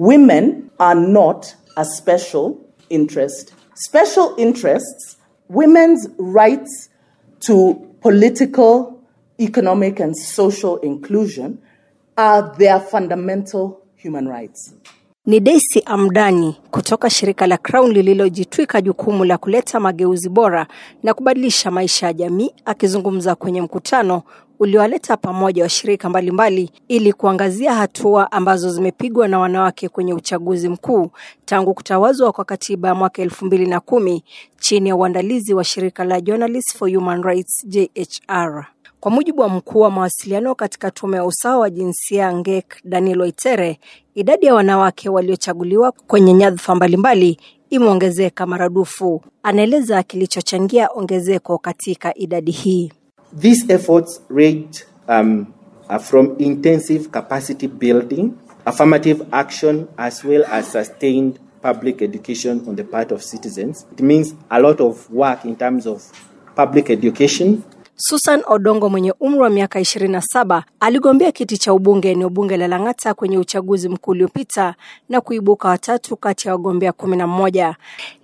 women are not a special interest. Special interests, women's rights to political, economic, and social inclusion are their fundamental human rights. Ni Daisy Amdani kutoka shirika la Crown lililojitwika jukumu la kuleta mageuzi bora na kubadilisha maisha ya jamii, akizungumza kwenye mkutano uliowaleta pamoja washirika mbalimbali ili kuangazia hatua ambazo zimepigwa na wanawake kwenye uchaguzi mkuu tangu kutawazwa kwa katiba ya mwaka elfu mbili na kumi chini ya uandalizi wa shirika la Journalists for Human Rights JHR. Kwa mujibu wa mkuu wa mawasiliano katika tume ya usawa wa jinsia NGEK Danilo Itere, idadi ya wanawake waliochaguliwa kwenye nyadhifa mbalimbali imeongezeka maradufu. Anaeleza kilichochangia ongezeko katika idadi hii. These efforts range um, from intensive capacity building, affirmative action, as well as sustained public education on the part of citizens. It means a lot of work in terms of public education, Susan Odongo mwenye umri wa miaka 27 aligombea kiti cha ubunge eneo bunge la Lang'ata kwenye uchaguzi mkuu uliopita na kuibuka watatu kati ya wagombea kumi na mmoja.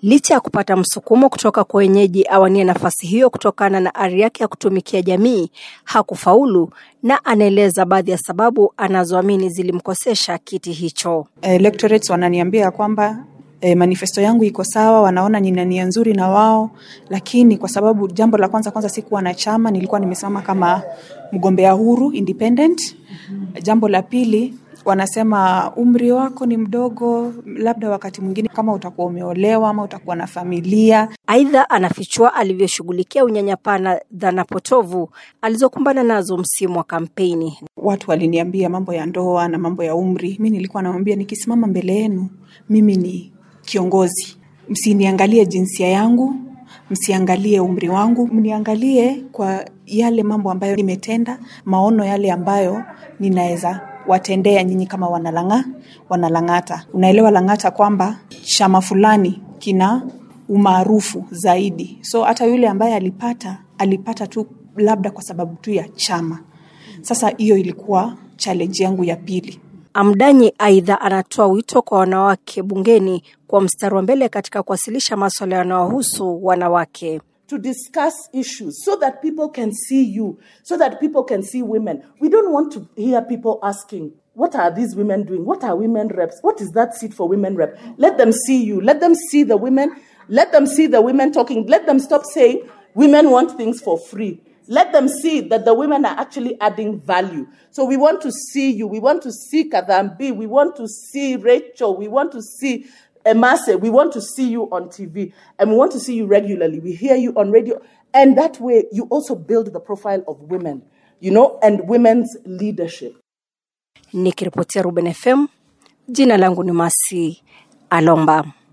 Licha ya kupata msukumo kutoka kwa wenyeji awanie nafasi hiyo kutokana na ari yake ya kutumikia jamii, hakufaulu na anaeleza baadhi ya sababu anazoamini zilimkosesha kiti hicho. electorates wananiambia kwamba e, manifesto yangu iko sawa, wanaona nina nia nzuri na wao, lakini kwa sababu jambo la kwanza kwanza sikuwa na chama, nilikuwa nimesimama kama mgombea huru independent. Jambo la pili wanasema umri wako ni mdogo, labda wakati mwingine kama utakuwa umeolewa ama utakuwa na familia. Aidha, anafichua alivyoshughulikia unyanyapaa na dhana potovu alizokumbana nazo msimu wa kampeni. Watu waliniambia mambo ya ndoa na mambo ya umri. Mi nilikuwa nawambia nikisimama mbele yenu, mimi ni kiongozi, msiniangalie jinsia yangu, msiangalie umri wangu, mniangalie kwa yale mambo ambayo nimetenda, maono yale ambayo ninaweza watendea nyinyi kama wanalanga wanalang'ata. Unaelewa Lang'ata kwamba chama fulani kina umaarufu zaidi, so hata yule ambaye alipata alipata tu labda kwa sababu tu ya chama. Sasa hiyo ilikuwa challenge yangu ya pili. Aidha anatoa wito kwa wanawake bungeni kwa mstari wa mbele katika kuwasilisha yanayohusu wanawake. to discuss issues so that people can see you, so that people can see women. We don't want to hear people asking, what are these women doing? What are women reps? What is that seat for women rep? Let them see you. Let them see the women. Let them see the women talking. Let them stop saying women want things for free. Let them see that the women are actually adding value. So we want to see you. We want to see Kadambi. We want to see Rachel. We want to see Emase, we want to see you on TV and we want to see you regularly. We hear you on radio. And that way, you also build the profile of women, you know, and women's leadership. Nikiripotia Ruben FM, jina langu ni Masi Alomba.